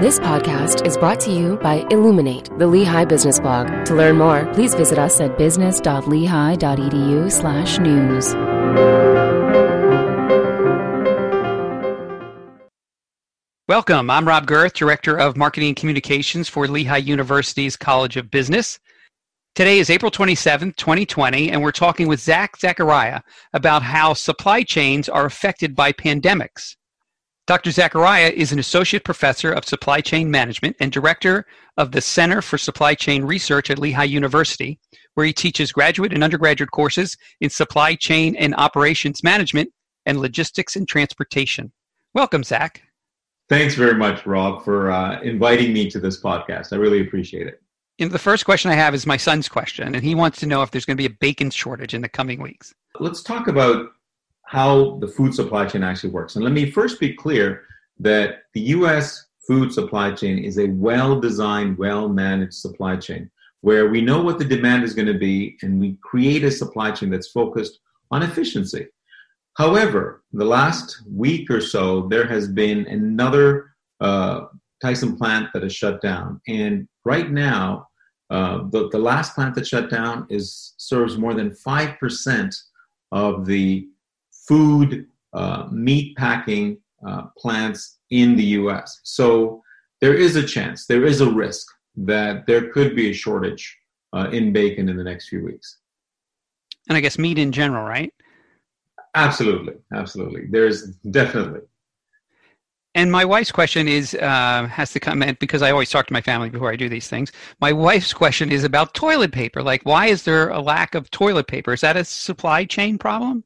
This podcast is brought to you by Illuminate, the Lehigh Business Blog. To learn more, please visit us at business.lehigh.edu slash news. Welcome. I'm Rob Girth, Director of Marketing and Communications for Lehigh University's College of Business. Today is April 27th, 2020, and we're talking with Zach Zacharia about how supply chains are affected by pandemics. Dr. Zacharia is an associate professor of supply chain management and director of the Center for Supply Chain Research at Lehigh University, where he teaches graduate and undergraduate courses in supply chain and operations management and logistics and transportation. Welcome, Zach. Thanks very much, Rob, for uh, inviting me to this podcast. I really appreciate it. And the first question I have is my son's question, and he wants to know if there's going to be a bacon shortage in the coming weeks. Let's talk about how the food supply chain actually works. And let me first be clear that the US food supply chain is a well designed, well managed supply chain where we know what the demand is going to be and we create a supply chain that's focused on efficiency. However, the last week or so, there has been another uh, Tyson plant that has shut down. And right now, uh, the, the last plant that shut down is serves more than 5% of the food, uh, meat packing uh, plants in the US. So there is a chance, there is a risk that there could be a shortage uh, in bacon in the next few weeks. And I guess meat in general, right? Absolutely, absolutely. There's definitely. And my wife's question is uh, has to come in because I always talk to my family before I do these things. My wife's question is about toilet paper. Like, why is there a lack of toilet paper? Is that a supply chain problem?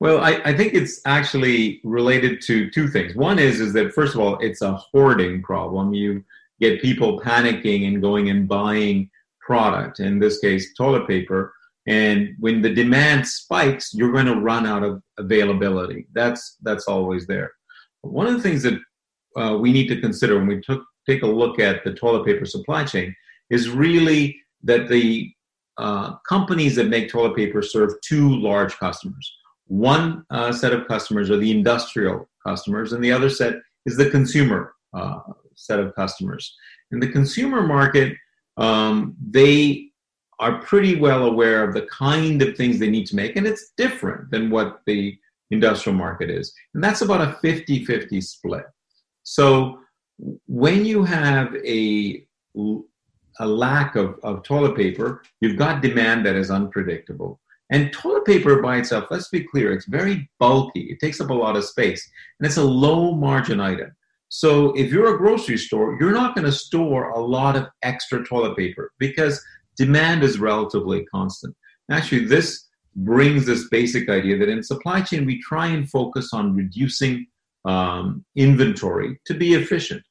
Well, I, I, think it's actually related to two things. One is is that first of all, it's a hoarding problem. You get people panicking and going and buying product, in this case, toilet paper. And when the demand spikes, you're going to run out of availability. That's that's always there. One of the things that uh, we need to consider when we took, take a look at the toilet paper supply chain is really that the uh, companies that make toilet paper serve two large customers. One uh, set of customers are the industrial customers, and the other set is the consumer uh, set of customers. In the consumer market, um, they are pretty well aware of the kind of things they need to make, and it's different than what the industrial market is. And that's about a 50 50 split. So when you have a, a lack of, of toilet paper, you've got demand that is unpredictable. And toilet paper by itself, let's be clear, it's very bulky. It takes up a lot of space. And it's a low margin item. So if you're a grocery store, you're not going to store a lot of extra toilet paper because demand is relatively constant. Actually, this brings this basic idea that in supply chain, we try and focus on reducing um, inventory to be efficient.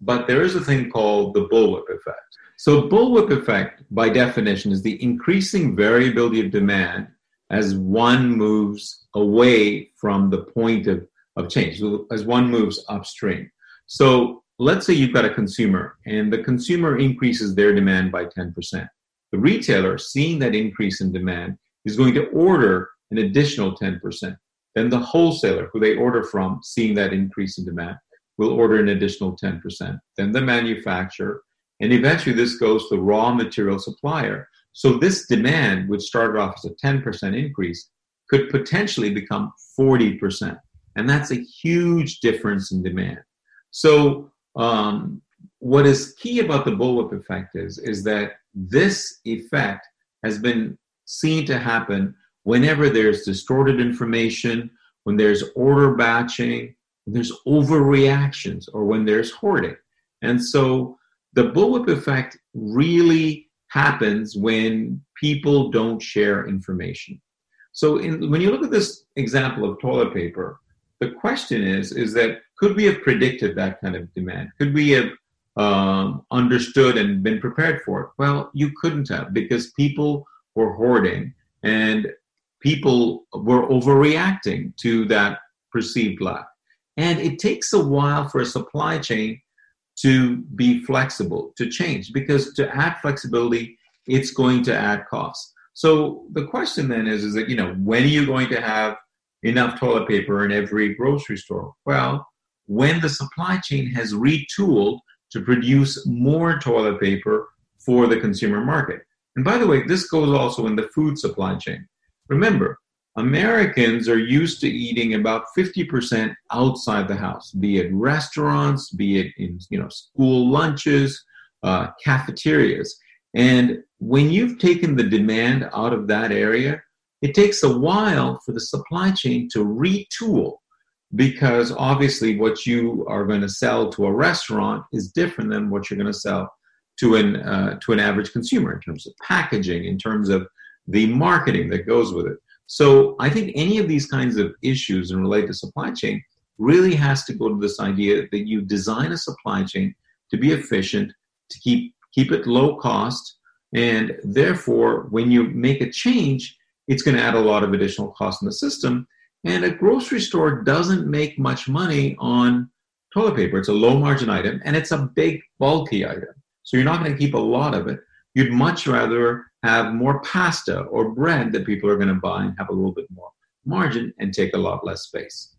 But there is a thing called the bullwhip effect. So, bullwhip effect, by definition, is the increasing variability of demand as one moves away from the point of, of change, as one moves upstream. So, let's say you've got a consumer and the consumer increases their demand by 10%. The retailer, seeing that increase in demand, is going to order an additional 10%. Then the wholesaler, who they order from, seeing that increase in demand, will order an additional 10%. Then the manufacturer, and eventually this goes to the raw material supplier. So this demand, which started off as a 10% increase, could potentially become 40%. And that's a huge difference in demand. So um, what is key about the bullwhip effect is, is that this effect has been seen to happen whenever there's distorted information, when there's order batching, when there's overreactions, or when there's hoarding. And so the bullwhip effect really happens when people don't share information. So in, when you look at this example of toilet paper, the question is, is that could we have predicted that kind of demand? Could we have um, understood and been prepared for it? Well, you couldn't have because people were hoarding and people were overreacting to that perceived lack. And it takes a while for a supply chain to be flexible, to change, because to add flexibility, it's going to add costs. So the question then is, is that, you know, when are you going to have enough toilet paper in every grocery store? Well, when the supply chain has retooled to produce more toilet paper for the consumer market. And by the way, this goes also in the food supply chain. Remember, Americans are used to eating about 50% outside the house, be it restaurants, be it in you know school lunches, uh, cafeterias. And when you've taken the demand out of that area, it takes a while for the supply chain to retool because obviously what you are going to sell to a restaurant is different than what you're going to sell to an uh, to an average consumer in terms of packaging, in terms of the marketing that goes with it. So I think any of these kinds of issues and relate to supply chain really has to go to this idea that you design a supply chain to be efficient, to keep keep it low cost, and therefore when you make a change, it's going to add a lot of additional cost in the system. And a grocery store doesn't make much money on toilet paper. It's a low margin item and it's a big bulky item. So you're not going to keep a lot of it. You'd much rather have more pasta or bread that people are going to buy and have a little bit more margin and take a lot less space.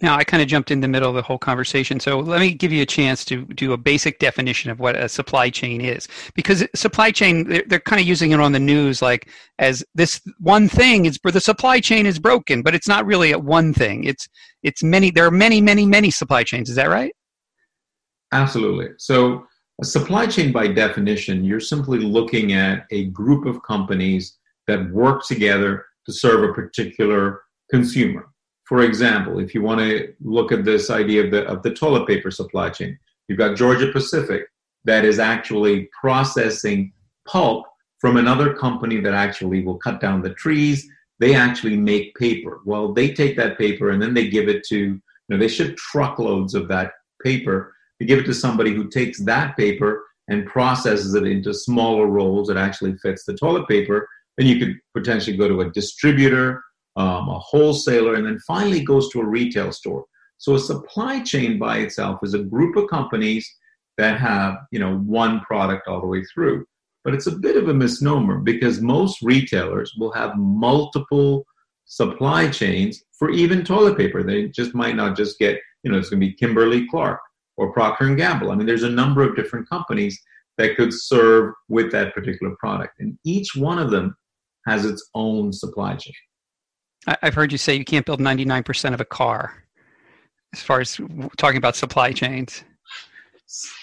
Now, I kind of jumped in the middle of the whole conversation, so let me give you a chance to do a basic definition of what a supply chain is. Because supply chain, they're, they're kind of using it on the news like as this one thing is the supply chain is broken, but it's not really a one thing. It's it's many. There are many, many, many supply chains. Is that right? Absolutely. So, a supply chain, by definition, you're simply looking at a group of companies that work together to serve a particular consumer for example, if you want to look at this idea of the, of the toilet paper supply chain, you've got Georgia Pacific that is actually processing pulp from another company that actually will cut down the trees. They actually make paper. Well, they take that paper and then they give it to, you know, they ship truckloads of that paper. They give it to somebody who takes that paper and processes it into smaller rolls that actually fits the toilet paper. Then you could potentially go to a distributor um, a wholesaler, and then finally goes to a retail store. So a supply chain by itself is a group of companies that have you know one product all the way through. But it's a bit of a misnomer because most retailers will have multiple supply chains for even toilet paper. They just might not just get you know it's going to be Kimberly Clark or Procter and Gamble. I mean, there's a number of different companies that could serve with that particular product, and each one of them has its own supply chain. I've heard you say you can't build 99% of a car as far as talking about supply chains.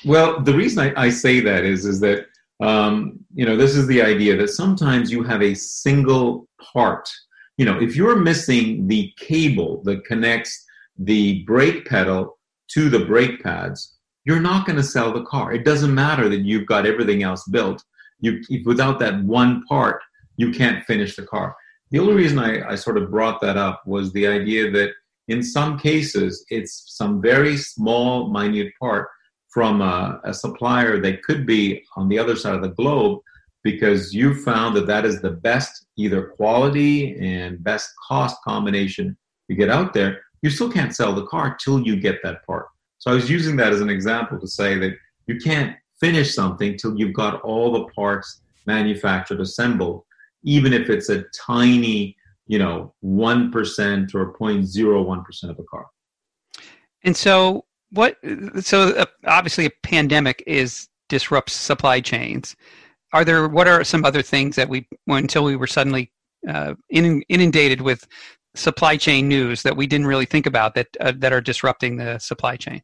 Well, the reason I, I say that is, is that, um, you know, this is the idea that sometimes you have a single part. You know, if you're missing the cable that connects the brake pedal to the brake pads, you're not going to sell the car. It doesn't matter that you've got everything else built. You, without that one part, you can't finish the car. The only reason I, I sort of brought that up was the idea that in some cases it's some very small, minute part from a, a supplier that could be on the other side of the globe because you found that that is the best either quality and best cost combination you get out there you still can't sell the car till you get that part so i was using that as an example to say that you can't finish something till you've got all the parts manufactured assembled even if it's a tiny, you know, 1% or 0.01% of a car. And so what so uh, obviously a pandemic is disrupts supply chains. Are there what are some other things that we until we were suddenly uh, inundated with supply chain news that we didn't really think about that uh, that are disrupting the supply chain?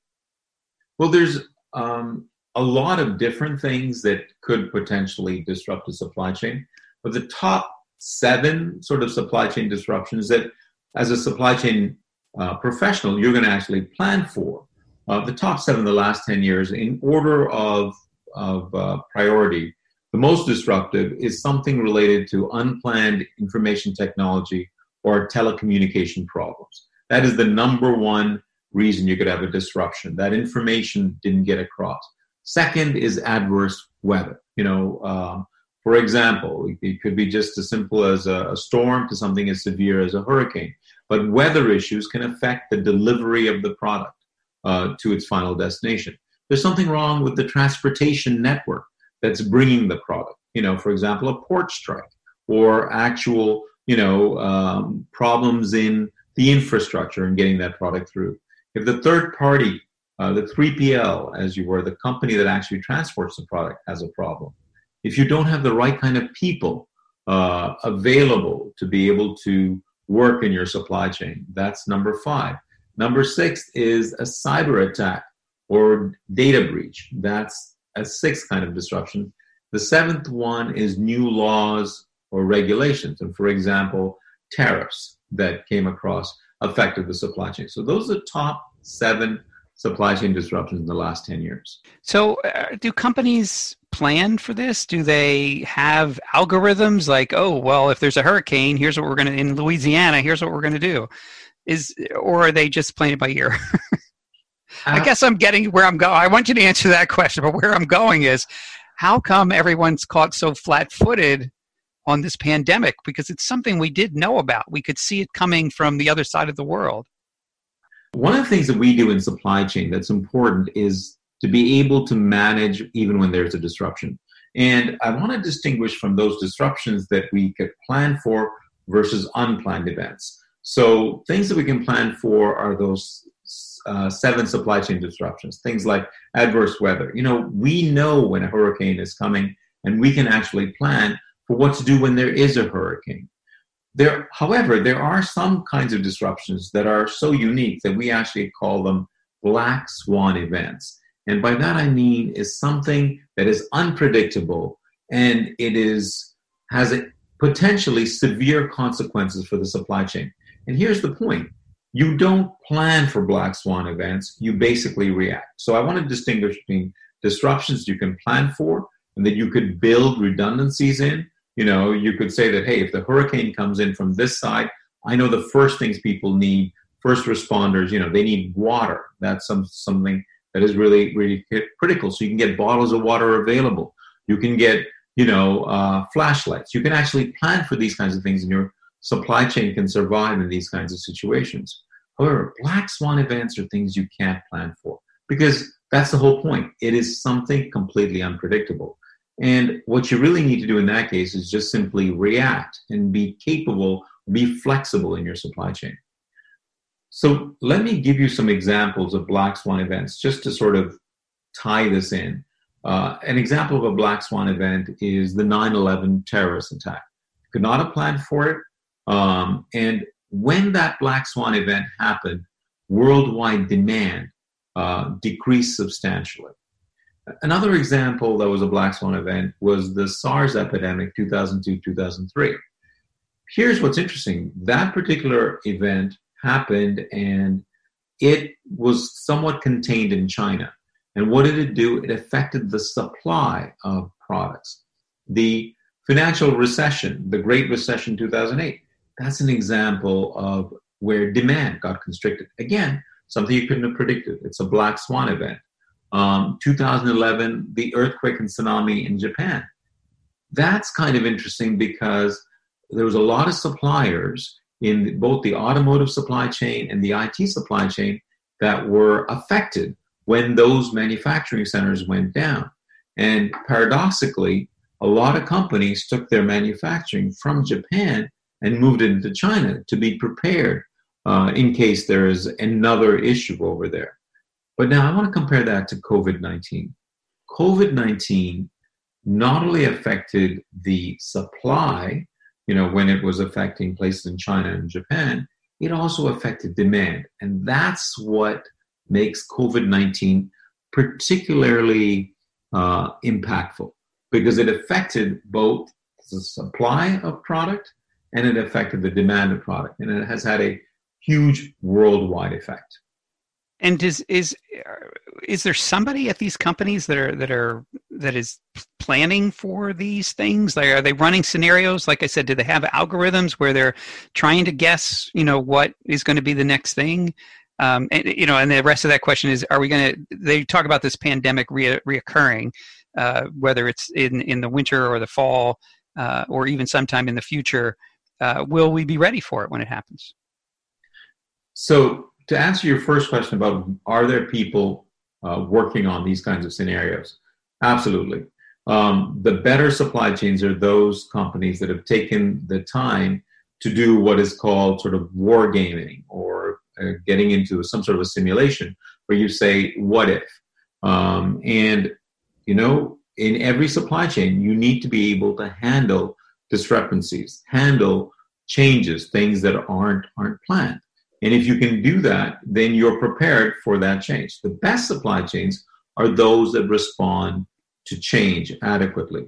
Well, there's um, a lot of different things that could potentially disrupt the supply chain. But the top seven sort of supply chain disruptions that, as a supply chain uh, professional, you're going to actually plan for. Uh, the top seven the last 10 years, in order of, of uh, priority, the most disruptive is something related to unplanned information technology or telecommunication problems. That is the number one reason you could have a disruption. That information didn't get across. Second is adverse weather. You know, um, for example, it could be just as simple as a, storm to something as severe as a hurricane. But weather issues can affect the delivery of the product uh, to its final destination. There's something wrong with the transportation network that's bringing the product. You know, for example, a port strike or actual, you know, um, problems in the infrastructure and getting that product through. if the third party, uh, the 3PL, as you were, the company that actually transports the product, has a problem, if you don't have the right kind of people uh, available to be able to work in your supply chain, that's number five. Number six is a cyber attack or data breach. That's a sixth kind of disruption. The seventh one is new laws or regulations. And for example, tariffs that came across affected the supply chain. So those are the top seven supply chain disruptions in the last 10 years. So, uh, do companies plan for this? Do they have algorithms like, oh, well, if there's a hurricane, here's what we're going to, in Louisiana, here's what we're going to do? Is, or are they just playing it by ear? I uh, guess I'm getting where I'm going. I want you to answer that question, but where I'm going is how come everyone's caught so flat footed on this pandemic? Because it's something we did know about. We could see it coming from the other side of the world. One of the things that we do in supply chain that's important is to be able to manage even when there's a disruption. And I want to distinguish from those disruptions that we could plan for versus unplanned events. So, things that we can plan for are those uh, seven supply chain disruptions, things like adverse weather. You know, we know when a hurricane is coming, and we can actually plan for what to do when there is a hurricane. There, however, there are some kinds of disruptions that are so unique that we actually call them black swan events. And by that I mean is something that is unpredictable and it is has a, potentially severe consequences for the supply chain. And here's the point. You don't plan for black swan events, you basically react. So I want to distinguish between disruptions you can plan for and that you could build redundancies in you know, you could say that, hey, if the hurricane comes in from this side, I know the first things people need, first responders, you know, they need water. That's some, something that is really, really critical. So you can get bottles of water available. You can get, you know, uh, flashlights. You can actually plan for these kinds of things, and your supply chain can survive in these kinds of situations. However, black swan events are things you can't plan for because that's the whole point. It is something completely unpredictable. And what you really need to do in that case is just simply react and be capable, be flexible in your supply chain. So let me give you some examples of black swan events just to sort of tie this in. Uh, an example of a black swan event is the 9 11 terrorist attack. Could not have planned for it. Um, and when that black swan event happened, worldwide demand uh, decreased substantially. Another example that was a black swan event was the SARS epidemic 2002 2003. Here's what's interesting that particular event happened and it was somewhat contained in China. And what did it do? It affected the supply of products. The financial recession, the Great Recession 2008, that's an example of where demand got constricted. Again, something you couldn't have predicted. It's a black swan event um, 2011, the earthquake and tsunami in Japan. That's kind of interesting because there was a lot of suppliers in both the automotive supply chain and the IT supply chain that were affected when those manufacturing centers went down. And paradoxically, a lot of companies took their manufacturing from Japan and moved it into China to be prepared uh, in case there is another issue over there. But now I want to compare that to COVID 19. COVID 19 not only affected the supply, you know, when it was affecting places in China and Japan, it also affected demand. And that's what makes COVID 19 particularly uh, impactful because it affected both the supply of product and it affected the demand of product. And it has had a huge worldwide effect. And is is is there somebody at these companies that are that are that is planning for these things? Like, are they running scenarios? Like I said, do they have algorithms where they're trying to guess, you know, what is going to be the next thing? Um, and you know, and the rest of that question is: Are we going to? They talk about this pandemic re- reoccurring, uh, whether it's in in the winter or the fall, uh, or even sometime in the future. Uh, will we be ready for it when it happens? So to answer your first question about are there people uh, working on these kinds of scenarios? Absolutely. Um, the better supply chains are those companies that have taken the time to do what is called sort of war gaming or uh, getting into some sort of a simulation where you say, "What if?" Um, and you know, in every supply chain, you need to be able to handle discrepancies, handle changes, things that aren't aren't planned. And if you can do that, then you're prepared for that change. The best supply chains are those that respond to change adequately.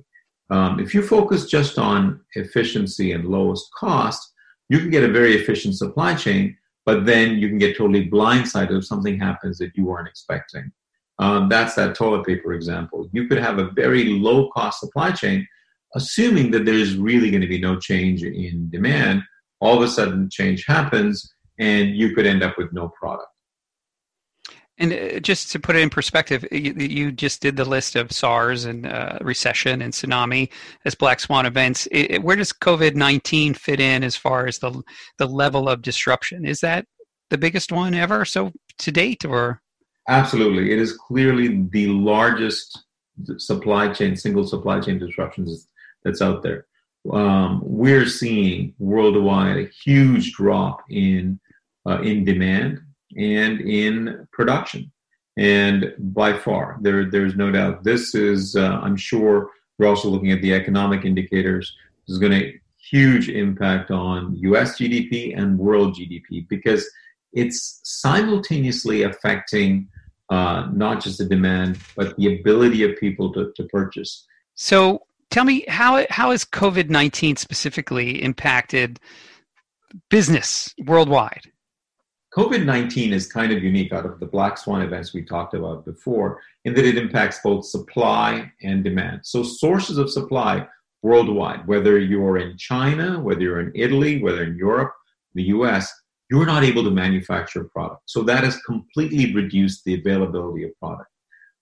Um, if you focus just on efficiency and lowest cost, you can get a very efficient supply chain, but then you can get totally blindsided if something happens that you weren't expecting. Um, that's that toilet paper example. You could have a very low cost supply chain, assuming that there's really going to be no change in demand. All of a sudden, change happens, and you could end up with no product. And uh, just to put it in perspective, you, you just did the list of SARS and uh, recession and tsunami as black swan events. It, where does COVID nineteen fit in as far as the the level of disruption? Is that the biggest one ever so to date, or absolutely, it is clearly the largest supply chain, single supply chain disruptions that's out there. Um, we're seeing worldwide a huge drop in uh, in demand and in production. And by far, there, there's no doubt. This is, uh, I'm sure, we're also looking at the economic indicators. This is going to huge impact on U.S. GDP and world GDP because it's simultaneously affecting uh, not just the demand but the ability of people to, to purchase. So, tell me how how has COVID nineteen specifically impacted business worldwide? COVID 19 is kind of unique out of the black swan events we talked about before in that it impacts both supply and demand. So, sources of supply worldwide, whether you're in China, whether you're in Italy, whether in Europe, the US, you're not able to manufacture a product. So, that has completely reduced the availability of product.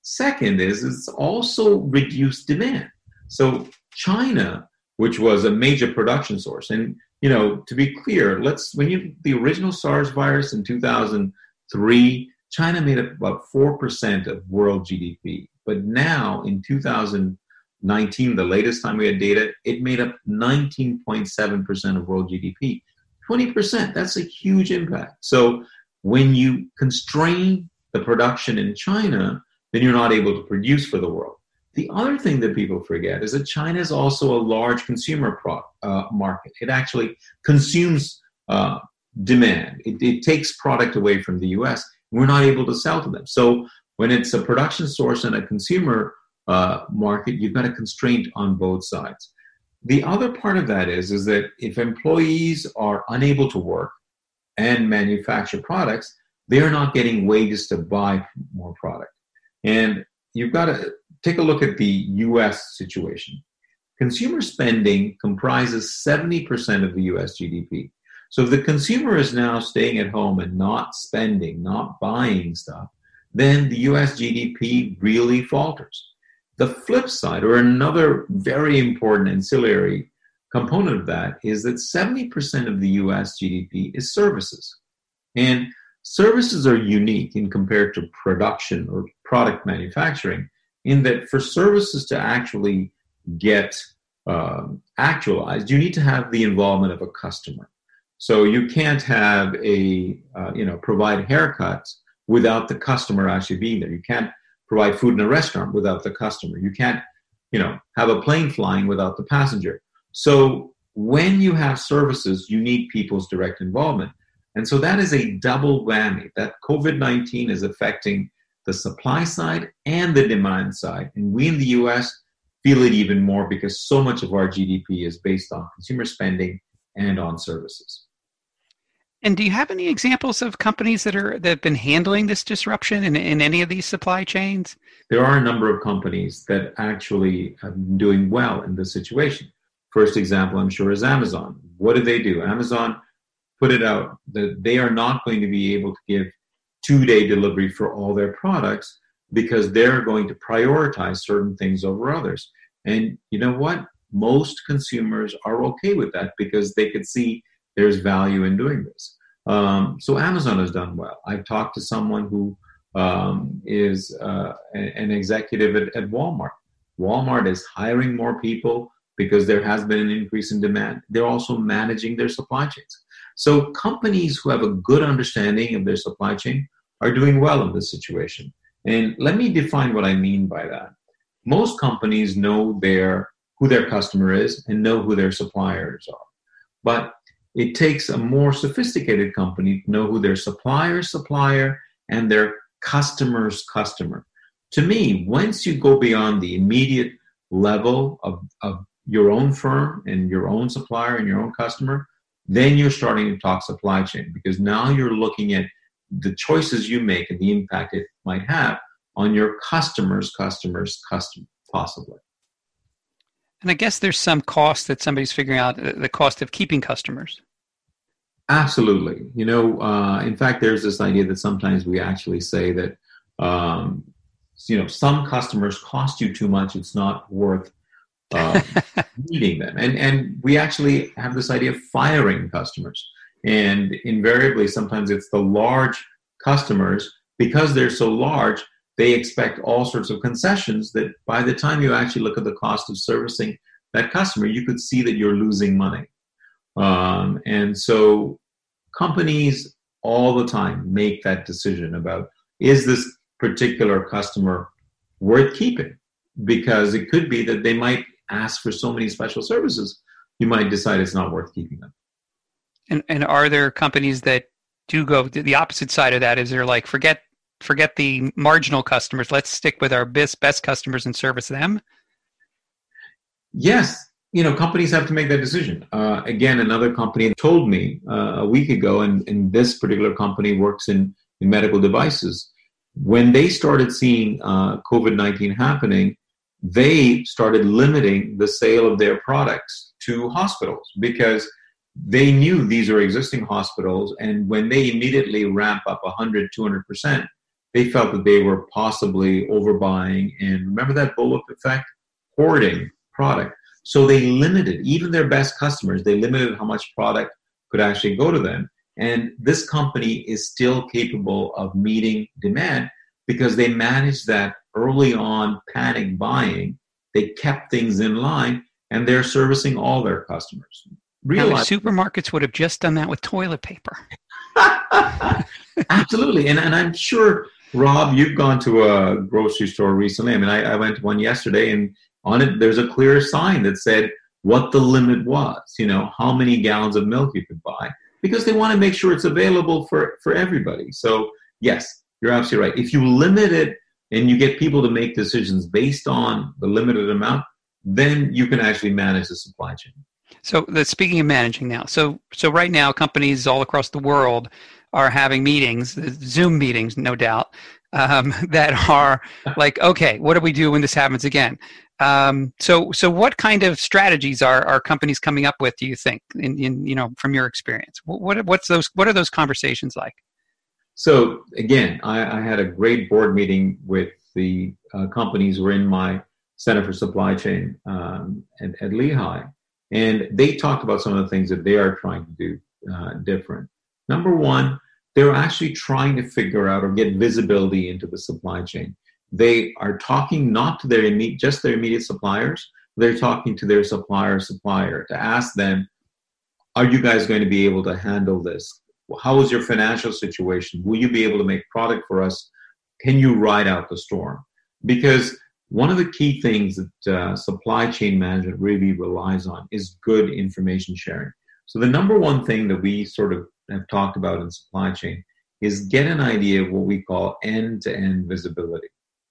Second is it's also reduced demand. So, China, which was a major production source, and you know, to be clear, let's when you the original SARS virus in 2003, China made up about four percent of world GDP, but now in 2019, the latest time we had data, it made up 19.7 percent of world GDP. 20 percent. That's a huge impact. So when you constrain the production in China, then you're not able to produce for the world. The other thing that people forget is that China is also a large consumer pro- uh, market. It actually consumes uh, demand. It, it, takes product away from the U.S. We're not able to sell to them. So when it's a production source and a consumer uh, market, you've got a constraint on both sides. The other part of that is is that if employees are unable to work and manufacture products, they are not getting wages to buy more product. And you've got to take a look at the US situation. Consumer spending comprises 70% of the US GDP. So if the consumer is now staying at home and not spending, not buying stuff, then the US GDP really falters. The flip side, or another very important ancillary component of that, is that 70% of the US GDP is services. And services are unique in compared to production or product manufacturing in that for services to actually get um, actualized, you need to have the involvement of a customer. So you can't have a uh, you know provide haircuts without the customer actually being there. You can't provide food in a restaurant without the customer. You can't you know have a plane flying without the passenger. So when you have services, you need people's direct involvement. And so that is a double whammy that COVID 19 is affecting the supply side and the demand side. And we in the US feel it even more because so much of our GDP is based on consumer spending and on services. And do you have any examples of companies that are that have been handling this disruption in, in any of these supply chains? There are a number of companies that actually have been doing well in this situation. First example, I'm sure, is Amazon. What did they do? Amazon put it out that they are not going to be able to give two day delivery for all their products because they're going to prioritize certain things over others. And you know what? Most consumers are okay with that because they could see there's value in doing this. Um, so Amazon has done well. I've talked to someone who um, is uh, an executive at, at Walmart. Walmart is hiring more people because there has been an increase in demand. They're also managing their supply chains. So companies who have a good understanding of their supply chain are doing well in this situation. And let me define what I mean by that. Most companies know their who their customer is and know who their suppliers are. But it takes a more sophisticated company to know who their supplier's supplier and their customer's customer. To me, once you go beyond the immediate level of, of your own firm and your own supplier and your own customer, then you're starting to talk supply chain because now you're looking at the choices you make and the impact it might have on your customer's customer's customer, possibly. And I guess there's some cost that somebody's figuring out uh, the cost of keeping customers. Absolutely. You know, uh, in fact, there's this idea that sometimes we actually say that, um, you know, some customers cost you too much. It's not worth uh, meeting them. And, and we actually have this idea of firing customers. And invariably, sometimes it's the large customers, because they're so large, they expect all sorts of concessions that by the time you actually look at the cost of servicing that customer, you could see that you're losing money. Um, and so companies all the time make that decision about is this particular customer worth keeping? Because it could be that they might ask for so many special services, you might decide it's not worth keeping them. And and are there companies that do go the opposite side of that? Is there like forget forget the marginal customers, let's stick with our best best customers and service them? Yes, you know companies have to make that decision uh, again another company told me uh, a week ago and, and this particular company works in, in medical devices when they started seeing uh, covid-19 happening they started limiting the sale of their products to hospitals because they knew these are existing hospitals and when they immediately ramp up 100 200% they felt that they were possibly overbuying and remember that bullwhip effect hoarding product so they limited even their best customers they limited how much product could actually go to them and this company is still capable of meeting demand because they managed that early on panic buying. They kept things in line and they're servicing all their customers. Realize supermarkets would have just done that with toilet paper. Absolutely. And, and I'm sure, Rob, you've gone to a grocery store recently. I mean, I, I went to one yesterday and on it, there's a clear sign that said what the limit was, you know, how many gallons of milk you could buy, because they want to make sure it's available for, for everybody. So, yes, you're absolutely right. If you limit it and you get people to make decisions based on the limited amount, then you can actually manage the supply chain. So, the, speaking of managing now, so so right now, companies all across the world are having meetings, Zoom meetings, no doubt, um, that are like, okay, what do we do when this happens again? Um, so, so what kind of strategies are, are companies coming up with? Do you think, in, in you know, from your experience, what what's those? What are those conversations like? So again, I, I had a great board meeting with the uh, companies who are in my Center for Supply Chain um, at, at, Lehigh, and they talk about some of the things that they are trying to do uh, different. Number one, they're actually trying to figure out or get visibility into the supply chain. They are talking not to their immediate, just their immediate suppliers. They're talking to their supplier supplier to ask them, "Are you guys going to be able to handle this? How is your financial situation? Will you be able to make product for us? Can you ride out the storm?" Because one of the key things that uh, supply chain management really relies on is good information sharing. So the number one thing that we sort of have talked about in supply chain is get an idea of what we call end-to-end visibility.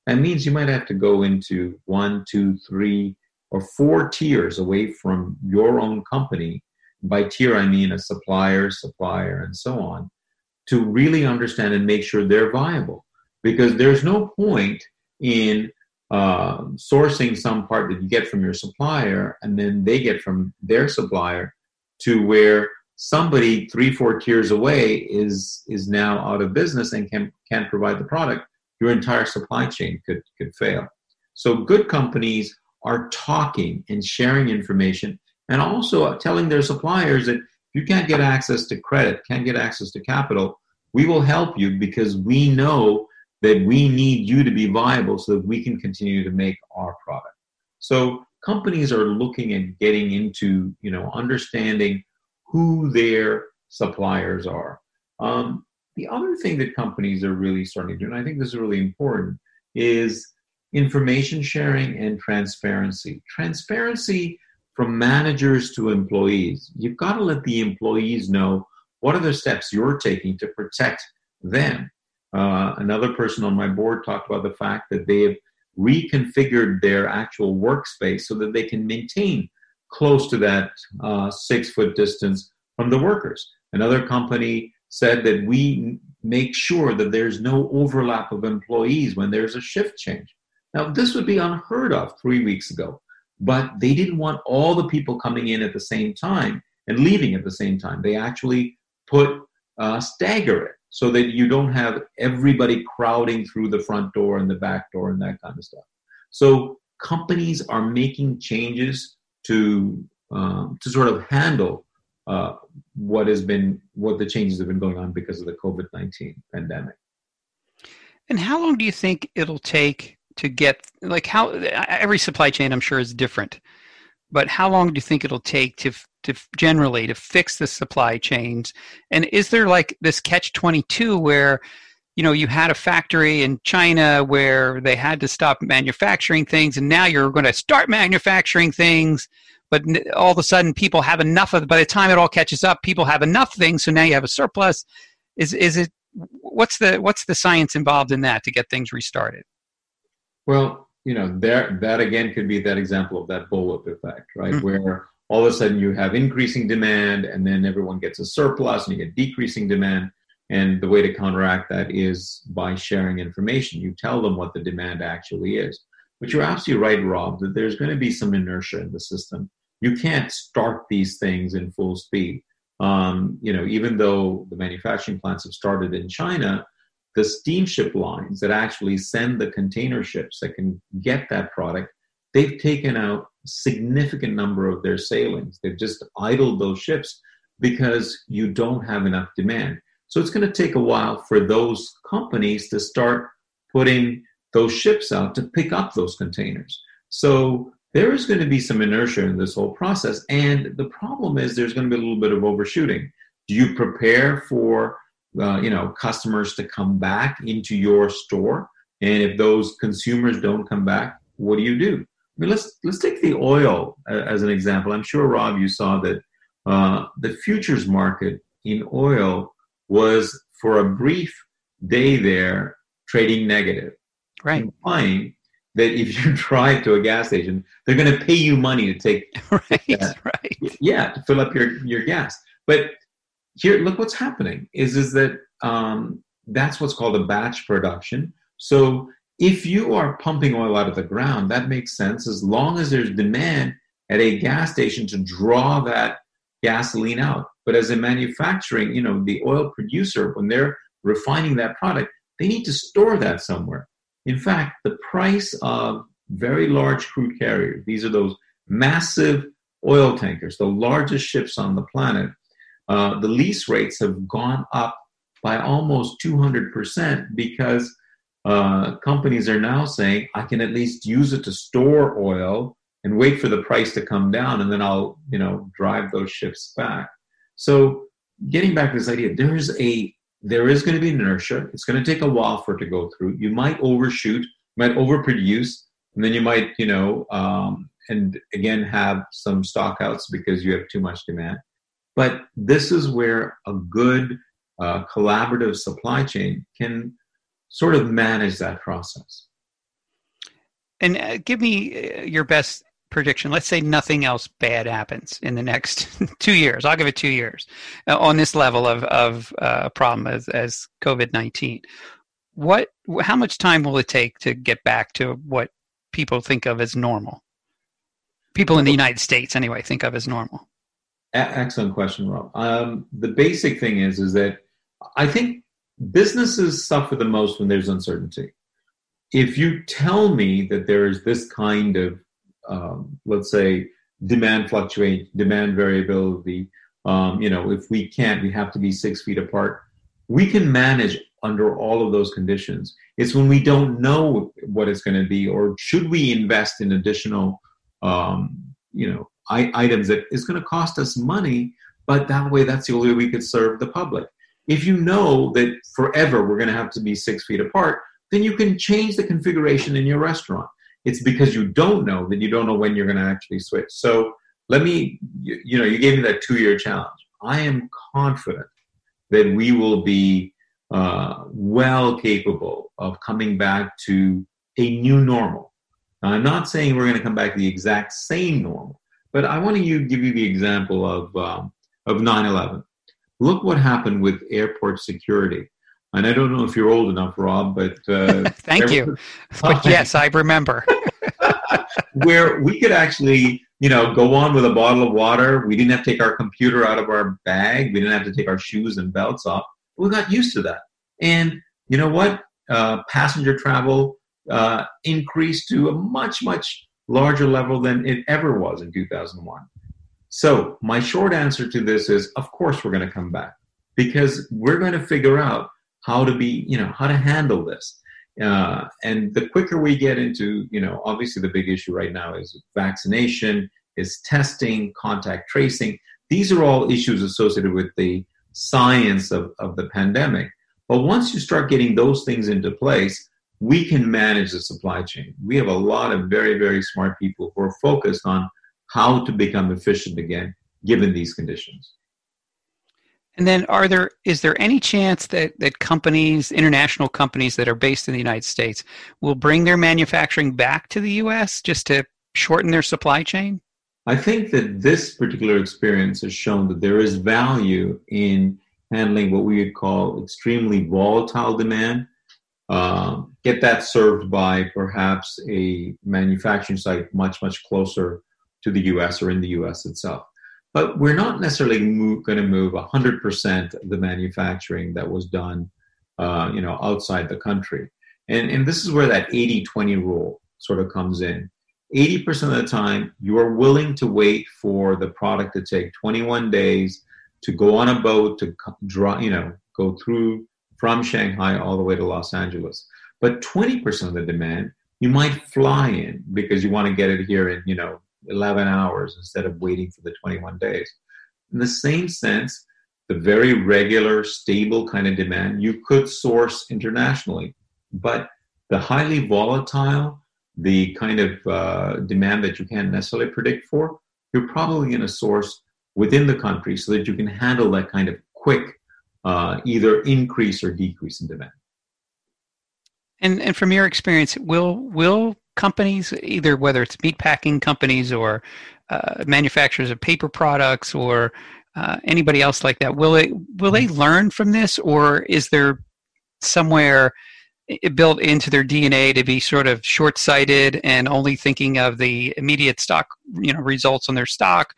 That means you might have to go into one, two, three, or four tiers away from your own company. By tier, I mean a supplier, supplier, and so on, to really understand and make sure they're viable. Because there's no point in uh, sourcing some part that you get from your supplier and then they get from their supplier to where somebody three, four tiers away is is now out of business and can can't provide the product your entire supply chain could, could fail. So good companies are talking and sharing information and also telling their suppliers that if you can't get access to credit, can't get access to capital, we will help you because we know that we need you to be viable so that we can continue to make our product. So companies are looking at getting into, you know, understanding who their suppliers are. Um, the other thing that companies are really starting to do, and I think this is really important, is information sharing and transparency. Transparency from managers to employees. You've got to let the employees know what are the steps you're taking to protect them. Uh, another person on my board talked about the fact that they have reconfigured their actual workspace so that they can maintain close to that uh, six foot distance from the workers. Another company said that we make sure that there's no overlap of employees when there's a shift change. Now, this would be unheard of three weeks ago, but they didn't want all the people coming in at the same time and leaving at the same time. They actually put uh, stagger it so that you don't have everybody crowding through the front door and the back door and that kind of stuff. So companies are making changes to um, to sort of handle uh, what has been what the changes have been going on because of the COVID nineteen pandemic. And how long do you think it'll take to get like how every supply chain I'm sure is different, but how long do you think it'll take to to generally to fix the supply chains? And is there like this catch twenty two where you know you had a factory in China where they had to stop manufacturing things, and now you're going to start manufacturing things but all of a sudden people have enough of by the time it all catches up people have enough things so now you have a surplus is is it what's the what's the science involved in that to get things restarted well you know there that again could be that example of that bullwhip effect right mm-hmm. where all of a sudden you have increasing demand and then everyone gets a surplus and you get decreasing demand. And the way to counteract that is by sharing information. You tell them what the demand actually is. But you're absolutely right rob that there's going to be some inertia in the system. You can't start these things in full speed. Um, you know, even though the manufacturing plants have started in China, the steamship lines that actually send the container ships that can get that product, they've taken out significant number of their sailings. They've just idled those ships because you don't have enough demand. So it's going to take a while for those companies to start putting those ships out to pick up those containers. So there is going to be some inertia in this whole process. And the problem is there's going to be a little bit of overshooting. Do you prepare for uh, you know customers to come back into your store? And if those consumers don't come back, what do you do? I mean, let's let's take the oil as an example. I'm sure Rob, you saw that uh, the futures market in oil was for a brief day there trading negative, right? Implying that if you drive to a gas station, they're going to pay you money to take right, right, yeah, to fill up your your gas. But here, look what's happening is is that um, that's what's called a batch production. So if you are pumping oil out of the ground, that makes sense as long as there's demand at a gas station to draw that gasoline out. But as a manufacturing, you know, the oil producer, when they're refining that product, they need to store that somewhere. In fact, the price of very large crude carriers, these are those massive oil tankers, the largest ships on the planet, uh, the lease rates have gone up by almost 200% because uh, companies are now saying, I can at least use it to store oil and wait for the price to come down, and then I'll, you know, drive those ships back. So, getting back to this idea, there is a there is going to be inertia. It's going to take a while for it to go through. You might overshoot, you might overproduce, and then you might, you know, um, and again have some stockouts because you have too much demand. But this is where a good uh, collaborative supply chain can sort of manage that process. And uh, give me uh, your best prediction. Let's say nothing else bad happens in the next two years. I'll give it two years uh, on this level of, of uh, problem as, as covid-19 what how much time will it take to get back to what people think of as normal? People in the united states anyway think of as normal. Excellent question rob. Um, the basic thing is is that i think businesses suffer the most when there's uncertainty if you tell me that there is this kind of um, let's say demand fluctuate, demand variability. Um, you know, if we can't, we have to be six feet apart. We can manage under all of those conditions. It's when we don't know what it's going to be, or should we invest in additional, um, you know, I- items that is going to cost us money, but that way, that's the only way we could serve the public. If you know that forever we're going to have to be six feet apart, then you can change the configuration in your restaurant. It's because you don't know that you don't know when you're going to actually switch. So let me, you, you know, you gave me that two year challenge. I am confident that we will be uh, well capable of coming back to a new normal. Now, I'm not saying we're going to come back to the exact same normal, but I want to give you the example of um, of 9/11. Look what happened with airport security. And I don't know if you're old enough, Rob, but uh, thank you. but yes, I remember where we could actually, you know, go on with a bottle of water. We didn't have to take our computer out of our bag. We didn't have to take our shoes and belts off. We got used to that. And you know what? Uh, passenger travel uh, increased to a much, much larger level than it ever was in 2001. So, my short answer to this is of course, we're going to come back because we're going to figure out how to be, you know, how to handle this. Uh, and the quicker we get into, you know, obviously the big issue right now is vaccination, is testing, contact tracing. These are all issues associated with the science of, of the pandemic. But once you start getting those things into place, we can manage the supply chain. We have a lot of very, very smart people who are focused on how to become efficient again, given these conditions. And then, are there is there any chance that that companies, international companies that are based in the United States, will bring their manufacturing back to the U.S. just to shorten their supply chain? I think that this particular experience has shown that there is value in handling what we would call extremely volatile demand. Uh, get that served by perhaps a manufacturing site much, much closer to the US or in the US itself. But we're not necessarily going to move 100% of the manufacturing that was done uh, you know, outside the country. And, and this is where that 80 20 rule sort of comes in. 80% of the time, you are willing to wait for the product to take 21 days to go on a boat to draw, you know, go through from Shanghai all the way to Los Angeles. But 20% of the demand, you might fly in because you want to get it here in, you know, 11 hours instead of waiting for the 21 days. In the same sense, the very regular, stable kind of demand you could source internationally. But the highly volatile, the kind of uh, demand that you can't necessarily predict for, you're probably going to source within the country so that you can handle that kind of quick uh, either increase or decrease in demand. And and from your experience, will will companies either whether it's meat packing companies or uh, manufacturers of paper products or uh, anybody else like that will they will they learn from this or is there somewhere built into their DNA to be sort of short-sighted and only thinking of the immediate stock you know results on their stock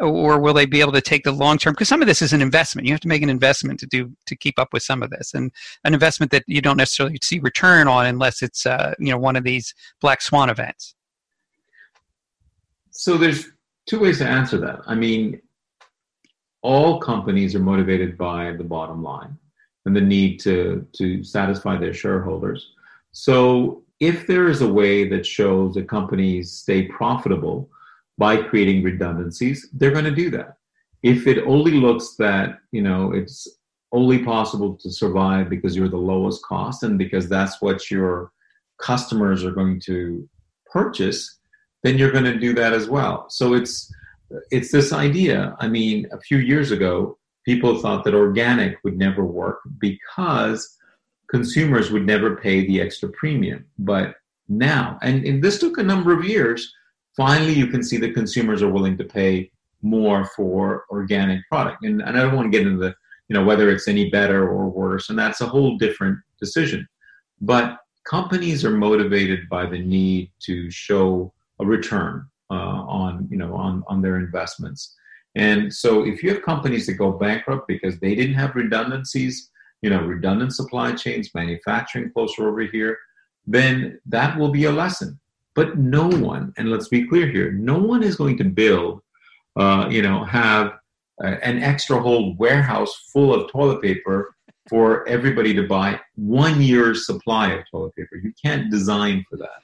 or will they be able to take the long term? Because some of this is an investment. You have to make an investment to do to keep up with some of this. And an investment that you don't necessarily see return on unless it's uh, you know one of these black swan events. So there's two ways to answer that. I mean all companies are motivated by the bottom line and the need to to satisfy their shareholders. So if there is a way that shows that companies stay profitable by creating redundancies, they're going to do that. If it only looks that, you know, it's only possible to survive because you're the lowest cost and because that's what your customers are going to purchase, then you're going to do that as well. So it's it's this idea. I mean, a few years ago, people thought that organic would never work because consumers would never pay the extra premium. But now, and, and this took a number of years, finally you can see that consumers are willing to pay more for organic product. And, and I don't want to get into the, you know, whether it's any better or worse, and that's a whole different decision. But companies are motivated by the need to show a return uh, on, you know, on, on their investments. And so if you have companies that go bankrupt because they didn't have redundancies, you know, redundant supply chains, manufacturing closer over here, then that will be a lesson. But no one, and let's be clear here, no one is going to build, uh, you know, have uh, an extra whole warehouse full of toilet paper for everybody to buy one year's supply of toilet paper. You can't design for that.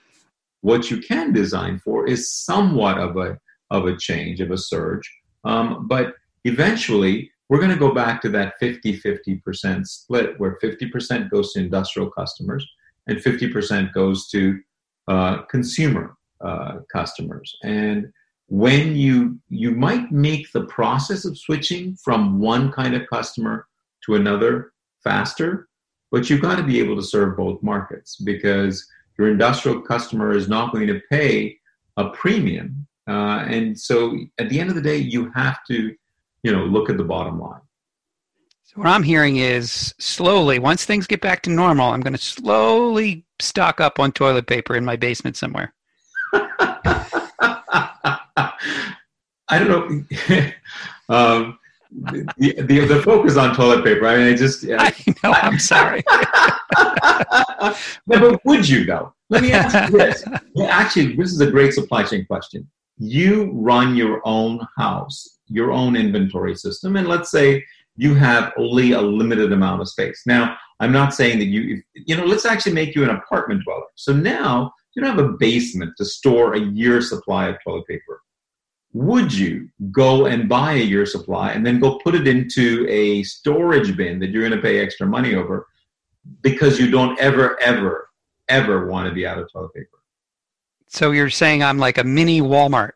What you can design for is somewhat of a of a change, of a surge. Um, but eventually we're going to go back to that 50 50% split where 50% goes to industrial customers and 50% goes to uh, consumer uh, customers. And when you you might make the process of switching from one kind of customer to another faster, but you've got to be able to serve both markets because your industrial customer is not going to pay a premium, uh, and so at the end of the day, you have to you know look at the bottom line. What I'm hearing is slowly, once things get back to normal, I'm going to slowly stock up on toilet paper in my basement somewhere. I don't know. um, the, the, the focus on toilet paper. I mean, I just. Yeah. I know. I'm sorry. no, but would you though? Let me ask you this. Well, actually, this is a great supply chain question. You run your own house, your own inventory system, and let's say you have only a limited amount of space. Now, I'm not saying that you, you know, let's actually make you an apartment dweller. So now you don't have a basement to store a year's supply of toilet paper would you go and buy a year supply and then go put it into a storage bin that you're going to pay extra money over because you don't ever, ever, ever want to be out of toilet paper? So you're saying I'm like a mini Walmart.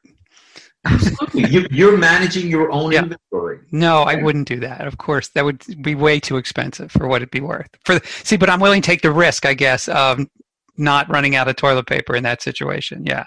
Absolutely. you, are managing your own inventory. No, I wouldn't do that. Of course, that would be way too expensive for what it'd be worth. For see, but I'm willing to take the risk, I guess, of not running out of toilet paper in that situation. Yeah.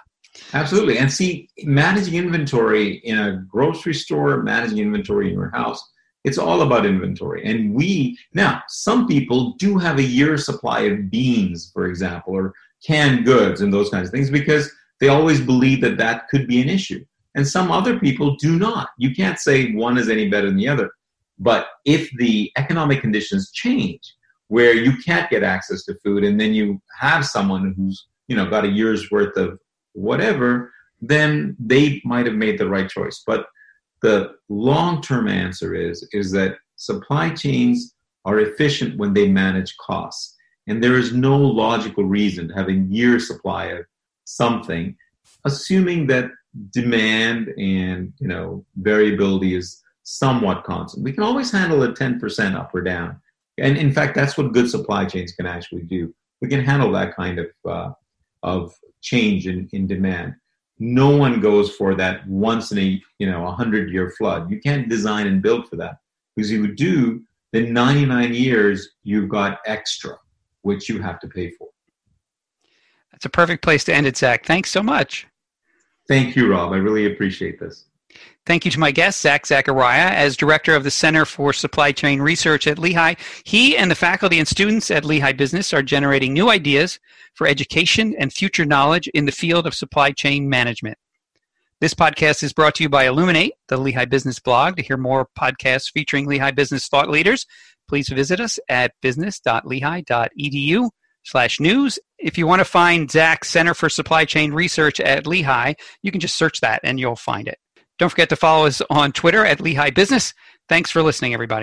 Absolutely. And see, managing inventory in a grocery store, managing inventory in your house, it's all about inventory. And we, now, some people do have a year supply of beans, for example, or canned goods and those kinds of things because they always believe that that could be an issue. And some other people do not. You can't say one is any better than the other. But if the economic conditions change, where you can't get access to food, and then you have someone who's you know got a year's worth of whatever, then they might have made the right choice. But the long-term answer is is that supply chains are efficient when they manage costs. And there is no logical reason to have a year supply of something, assuming that demand and you know variability is somewhat constant. We can always handle a 10% up or down. And in fact, that's what good supply chains can actually do. We can handle that kind of uh, of change in, in demand. No one goes for that once in a you know a hundred year flood. You can't design and build for that because you would do then 99 years you've got extra which you have to pay for. That's a perfect place to end it, Zach. Thanks so much. Thank you, Rob. I really appreciate this. Thank you to my guest, Zach Zacharia, as director of the Center for Supply Chain Research at Lehigh. He and the faculty and students at Lehigh Business are generating new ideas for education and future knowledge in the field of supply chain management. This podcast is brought to you by Illuminate, the Lehigh Business blog. To hear more podcasts featuring Lehigh Business thought leaders, please visit us at business.lehigh.edu slash news. If you want to find Zach's Center for Supply Chain Research at Lehigh, you can just search that and you'll find it. Don't forget to follow us on Twitter at Lehigh Business. Thanks for listening, everybody.